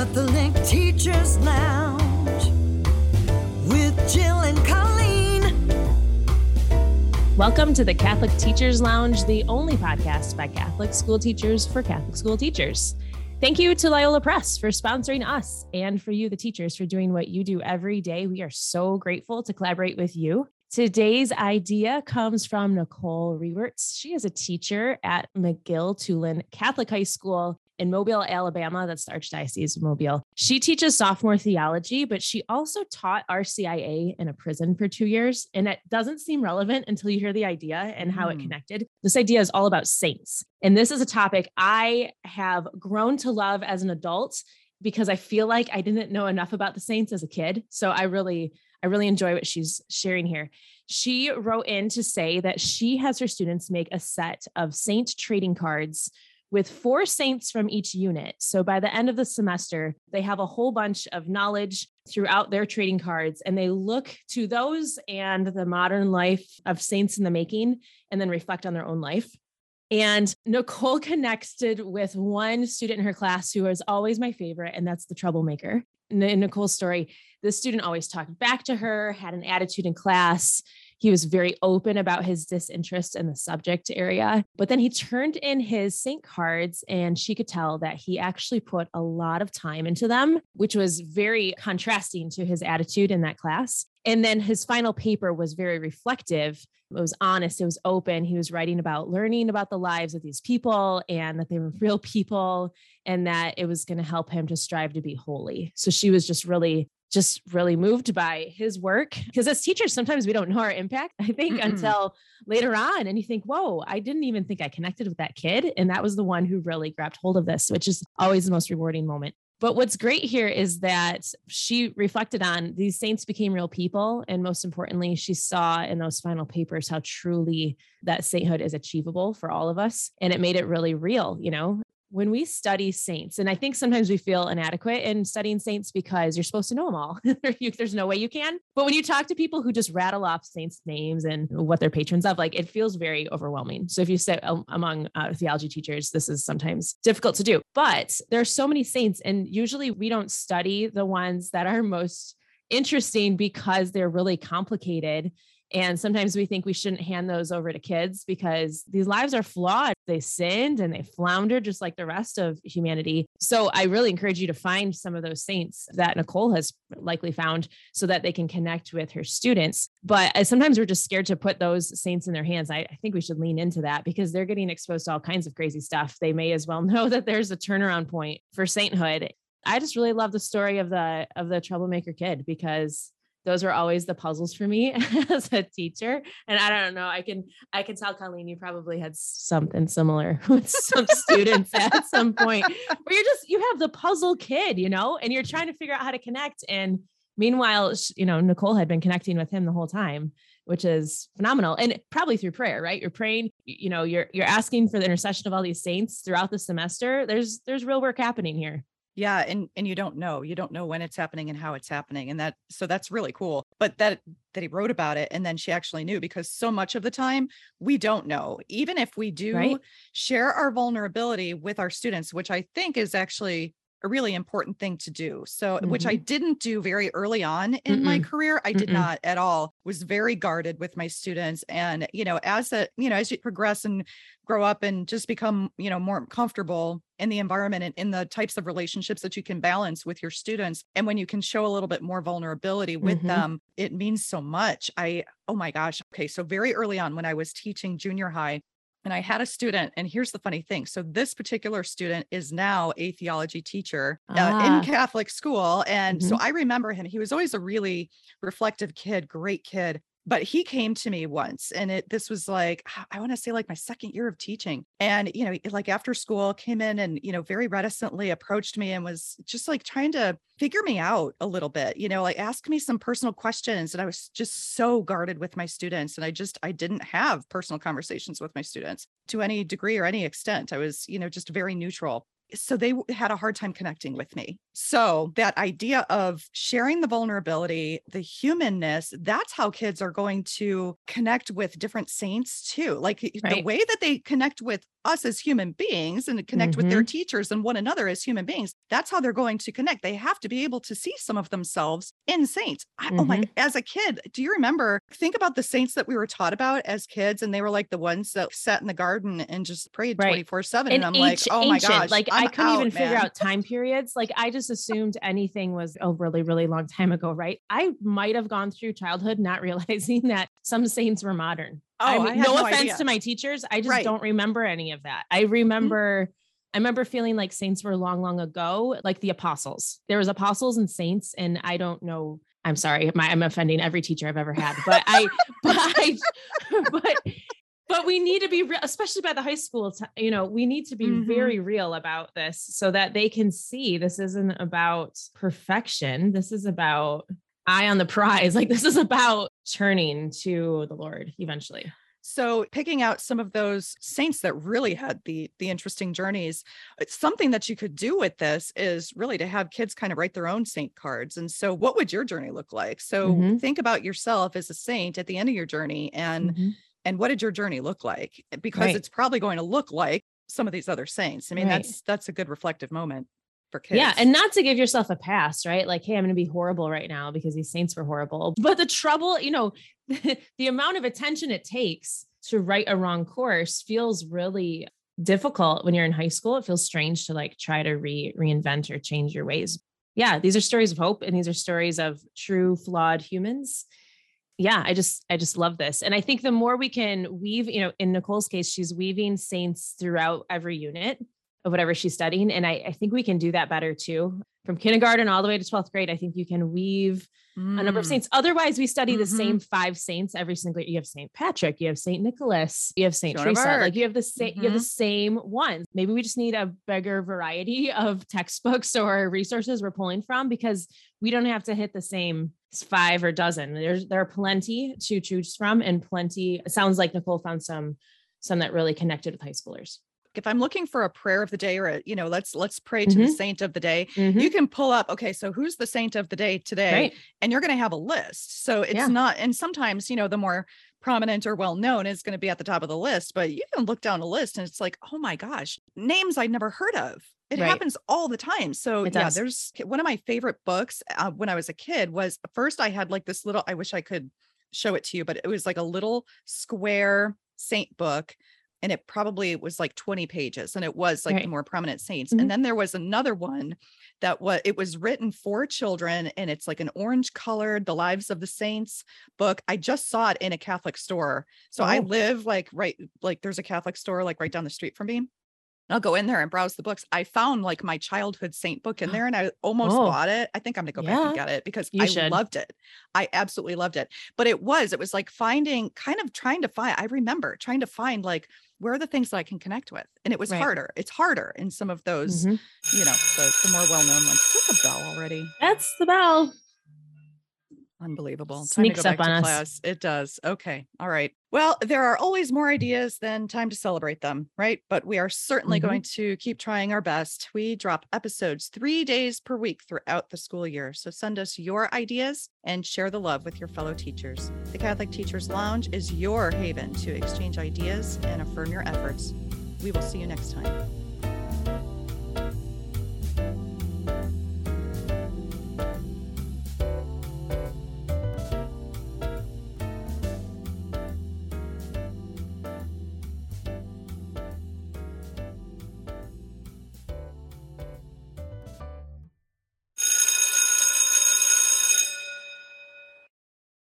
Catholic Teachers Lounge with Jill and Colleen. Welcome to the Catholic Teachers Lounge, the only podcast by Catholic school teachers for Catholic school teachers. Thank you to Loyola Press for sponsoring us and for you, the teachers, for doing what you do every day. We are so grateful to collaborate with you. Today's idea comes from Nicole Rewerts. She is a teacher at McGill Toolen Catholic High School in Mobile, Alabama. That's the Archdiocese of Mobile. She teaches sophomore theology, but she also taught RCIA in a prison for two years. And it doesn't seem relevant until you hear the idea and how it Mm. connected. This idea is all about saints. And this is a topic I have grown to love as an adult because I feel like I didn't know enough about the saints as a kid. So I really, I really enjoy what she's sharing here. She wrote in to say that she has her students make a set of saint trading cards with four saints from each unit. So by the end of the semester, they have a whole bunch of knowledge throughout their trading cards and they look to those and the modern life of saints in the making and then reflect on their own life. And Nicole connected with one student in her class who was always my favorite, and that's the troublemaker. In Nicole's story, the student always talked back to her, had an attitude in class. He was very open about his disinterest in the subject area. But then he turned in his Saint cards, and she could tell that he actually put a lot of time into them, which was very contrasting to his attitude in that class. And then his final paper was very reflective. It was honest, it was open. He was writing about learning about the lives of these people and that they were real people and that it was going to help him to strive to be holy. So she was just really just really moved by his work because as teachers sometimes we don't know our impact i think Mm-mm. until later on and you think whoa i didn't even think i connected with that kid and that was the one who really grabbed hold of this which is always the most rewarding moment but what's great here is that she reflected on these saints became real people. And most importantly, she saw in those final papers how truly that sainthood is achievable for all of us. And it made it really real, you know, when we study saints, and I think sometimes we feel inadequate in studying saints because you're supposed to know them all. There's no way you can. But when you talk to people who just rattle off saints' names and what they're patrons of, like it feels very overwhelming. So if you sit um, among uh, theology teachers, this is sometimes difficult to do. But there are so many saints, and usually we don't study the ones that are most interesting because they're really complicated. And sometimes we think we shouldn't hand those over to kids because these lives are flawed. They sinned and they floundered just like the rest of humanity. So I really encourage you to find some of those saints that Nicole has likely found so that they can connect with her students. But uh, sometimes we're just scared to put those saints in their hands. I, I think we should lean into that because they're getting exposed to all kinds of crazy stuff. They may as well know that there's a turnaround point for sainthood. I just really love the story of the of the troublemaker kid because those were always the puzzles for me as a teacher. And I don't know, I can I can tell Colleen you probably had something similar with some students at some point where you're just you have the puzzle kid, you know, and you're trying to figure out how to connect. And meanwhile, you know, Nicole had been connecting with him the whole time, which is phenomenal. And probably through prayer, right? You're praying, you know, you're you're asking for the intercession of all these saints throughout the semester. There's there's real work happening here. Yeah and and you don't know you don't know when it's happening and how it's happening and that so that's really cool but that that he wrote about it and then she actually knew because so much of the time we don't know even if we do Right. share our vulnerability with our students which i think is actually a really important thing to do so which i didn't do very early on in my career i did Mm-mm. not at all was very guarded with my students and you know as a you know as you progress and grow up and just become you know more comfortable in the environment and in the types of relationships that you can balance with your students and when you can show a little bit more vulnerability with Mhm. them it means so much i oh my gosh okay so very early on when i was teaching junior high and I had a student, and here's the funny thing. So, this particular student is now a theology teacher uh, Ah. in Catholic school. And so, I remember him. He was always a really reflective kid, great kid. But he came to me once, and it this was like i want to say like my second year of teaching, and you know, like after school, came in and you know very reticently approached me and was just like trying to figure me out a little bit, you know, like ask me some personal questions. And I was just so guarded with my students, and I just I didn't have personal conversations with my students to any degree or any extent. I was you know just very neutral. So they had a hard time connecting with me So, that idea of sharing the vulnerability, the humanness, that's how kids are going to connect with different saints too. Like the way that they connect with us as human beings and connect with their mm-hmm. teachers and one another as human beings, that's how they're going to connect. They have to be able to see some of themselves in saints. I, Oh my, mm-hmm. as a kid, do you remember? Think about the saints that we were taught about as kids, and they were like the ones that sat in the garden and just prayed Right. 24 7. And And I'm like, oh my ancient, gosh. like I I'm couldn't even out, figure out time periods. Like I just assumed anything was a really, really long time ago, right? I might have gone through childhood not realizing that some saints were modern. I Oh, mean, I no, no offense idea. to my teachers. I just Right. don't remember any of that. I mm-hmm. remember I remember feeling like saints were long, long ago, like the apostles. There was apostles and saints, and I don't know. I'm sorry, my, I'm offending every teacher I've ever had, but I, but I, but, but we need to be real, especially by the high school. T- you know, we need to be Mhm. very real about this so that they can see this isn't about perfection. This is about eye on the prize. Like this is about turning to the Lord eventually. So picking out some of those saints that really had the the interesting journeys, it's something that you could do with this is really to have kids kind of write their own saint cards. And so what would your journey look like? So Mhm. think about yourself as a saint at the end of your journey and Mhm. And what did your journey look like? Eh, because Right. it's probably going to look like some of these other saints. I mean, Right. that's that's a good reflective moment for kids. Yeah, and not to give yourself a pass, right? Like, hey, I'm going to be horrible right now because these saints were horrible. But the trouble, you know, the amount of attention it takes to write a wrong course feels really difficult when you're in high school. It feels strange to like try to re reinvent or change your ways. Yeah, these are stories of hope and these are stories of true flawed humans. Yeah, I just I just love this. And I think the more we can weave, you know, in Nicole's case, she's weaving saints throughout every unit of whatever she's studying. And I, I think we can do that better too. From kindergarten all the way to 12th grade, I think you can weave a number of Mm. saints. Otherwise, we study the Mhm. same five saints every single year. You have St. Patrick, you have St. Nicholas, you have St. Joan Teresa. Like you have the same you have the Mhm. same ones. Maybe we just need a bigger variety of textbooks or resources we're pulling from because we don't have to hit the same five or dozen. There's there are plenty to choose from and plenty. It sounds like Nicole found some some that really connected with high schoolers. If I'm looking for a prayer of the day or a, you know, let's let's pray to the Mhm. saint of the day. Mhm. You can pull up, okay, so who's the saint of the day today? Right. and you're going to have a list. So it's Yeah. not, and sometimes, you know, the more prominent or well known is going to be at the top of the list, but you can look down a list and it's like, oh my gosh, names I'd never heard of. It Right. happens all the time. So It yeah, does. there's one of my favorite books uh, when I was a kid was first I had like this little, I wish I could show it to you, but it was like a little square saint book. And it probably was like 20 pages and it was like Right. the more prominent saints. Mhm. And then there was another one that was it was written for children and it's like an orange colored the lives of the saints book i just saw it in a catholic store so i Oh. live like right like there's a catholic store like right down the street from me I'll go in there and browse the books. I found like my childhood saint book in there and I almost Oh. bought it. I think I'm going to go back and get it because You I should. loved it. I absolutely loved it. But it was, it was like finding, kind of trying to find, I remember trying to find like, where are the things that I can connect with? And it was Right. harder. It's harder in some of those, Mhm. you know, the, the more well known ones. Is that the bell already? That's the bell. Unbelievable. Sneaks up on to us. class. It does. Okay. All right. Well, there are always more ideas than time to celebrate them, right? But we are certainly Mhm. going to keep trying our best. We drop episodes three days per week throughout the school year. So send us your ideas and share the love with your fellow teachers. The Catholic Teachers Lounge is your haven to exchange ideas and affirm your efforts. We will see you next time.